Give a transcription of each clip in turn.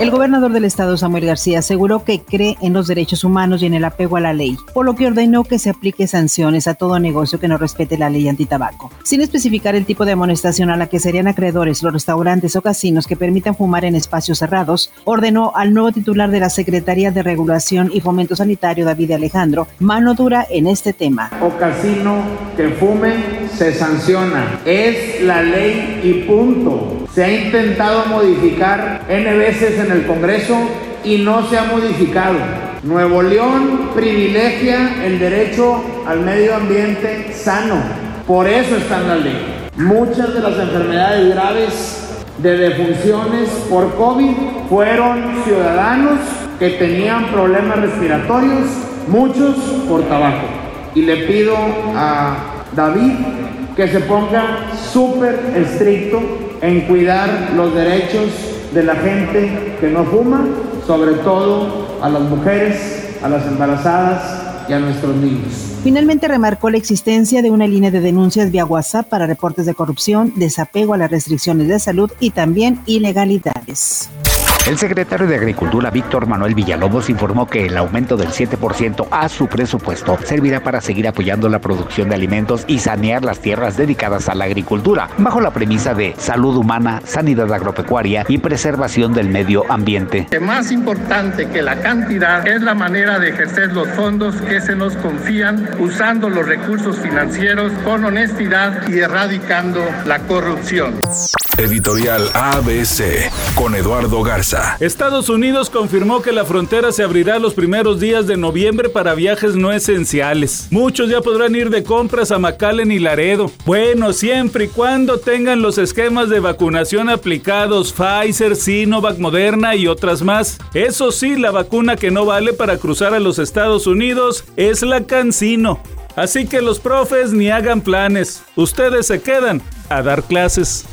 El gobernador del estado, Samuel García, aseguró que cree en los derechos humanos y en el apego a la ley, por lo que ordenó que se aplique sanciones a todo negocio que no respete la ley antitabaco. Sin especificar el tipo de amonestación a la que serían acreedores los restaurantes o casinos que permitan fumar en espacios cerrados, ordenó al nuevo titular de la Secretaría de Regulación y Fomento Sanitario, David Alejandro, mano dura en este tema. O casino que fume se sanciona. Es la ley y punto. Se ha intentado modificar N veces en el Congreso y no se ha modificado. Nuevo León privilegia el derecho al medio ambiente sano. Por eso está en la ley. Muchas de las enfermedades graves de defunciones por COVID fueron ciudadanos que tenían problemas respiratorios, muchos por tabaco. Y le pido a David que se ponga súper estricto en cuidar los derechos de la gente que no fuma, sobre todo a las mujeres, a las embarazadas y a nuestros niños. Finalmente remarcó la existencia de una línea de denuncias vía WhatsApp para reportes de corrupción, desapego a las restricciones de salud y también ilegalidades. El secretario de Agricultura, Víctor Manuel Villalobos, informó que el aumento del 7% a su presupuesto servirá para seguir apoyando la producción de alimentos y sanear las tierras dedicadas a la agricultura, bajo la premisa de salud humana, sanidad agropecuaria y preservación del medio ambiente. Más importante que la cantidad es la manera de ejercer los fondos que se nos confían usando los recursos financieros con honestidad y erradicando la corrupción. Editorial ABC con Eduardo Garza. Estados Unidos confirmó que la frontera se abrirá los primeros días de noviembre para viajes no esenciales. Muchos ya podrán ir de compras a McAllen y Laredo. Bueno, siempre y cuando tengan los esquemas de vacunación aplicados Pfizer, Sinovac, Moderna y otras más. Eso sí, la vacuna que no vale para cruzar a los Estados Unidos es la Cancino. Así que los profes ni hagan planes. Ustedes se quedan a dar clases.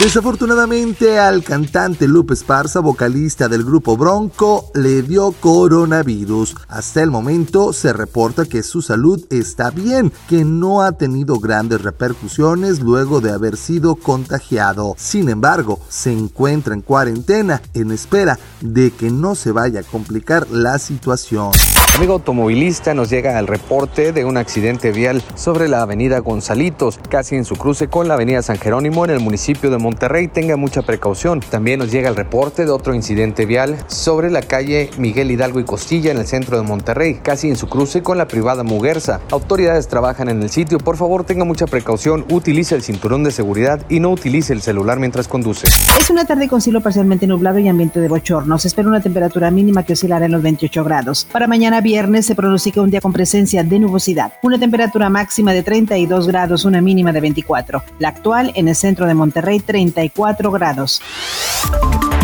Desafortunadamente al cantante Lupe Esparza, vocalista del grupo Bronco, le dio coronavirus. Hasta el momento se reporta que su salud está bien, que no ha tenido grandes repercusiones luego de haber sido contagiado. Sin embargo, se encuentra en cuarentena en espera de que no se vaya a complicar la situación. Amigo automovilista, nos llega el reporte de un accidente vial sobre la avenida Gonzalitos, casi en su cruce con la avenida San Jerónimo en el municipio de Monterrey. Tenga mucha precaución. También nos llega el reporte de otro incidente vial sobre la calle Miguel Hidalgo y Costilla en el centro de Monterrey, casi en su cruce con la privada Muguerza. Autoridades trabajan en el sitio. Por favor, tenga mucha precaución. Utilice el cinturón de seguridad y no utilice el celular mientras conduce. Es una tarde con cielo parcialmente nublado y ambiente de bochorno. Se espera una temperatura mínima que oscilará en los 28 grados. Para mañana viernes se pronostica un día con presencia de nubosidad. Una temperatura máxima de 32 grados, una mínima de 24. La actual en el centro de Monterrey, 34 grados.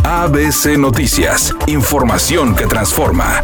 ABC Noticias. Información que transforma.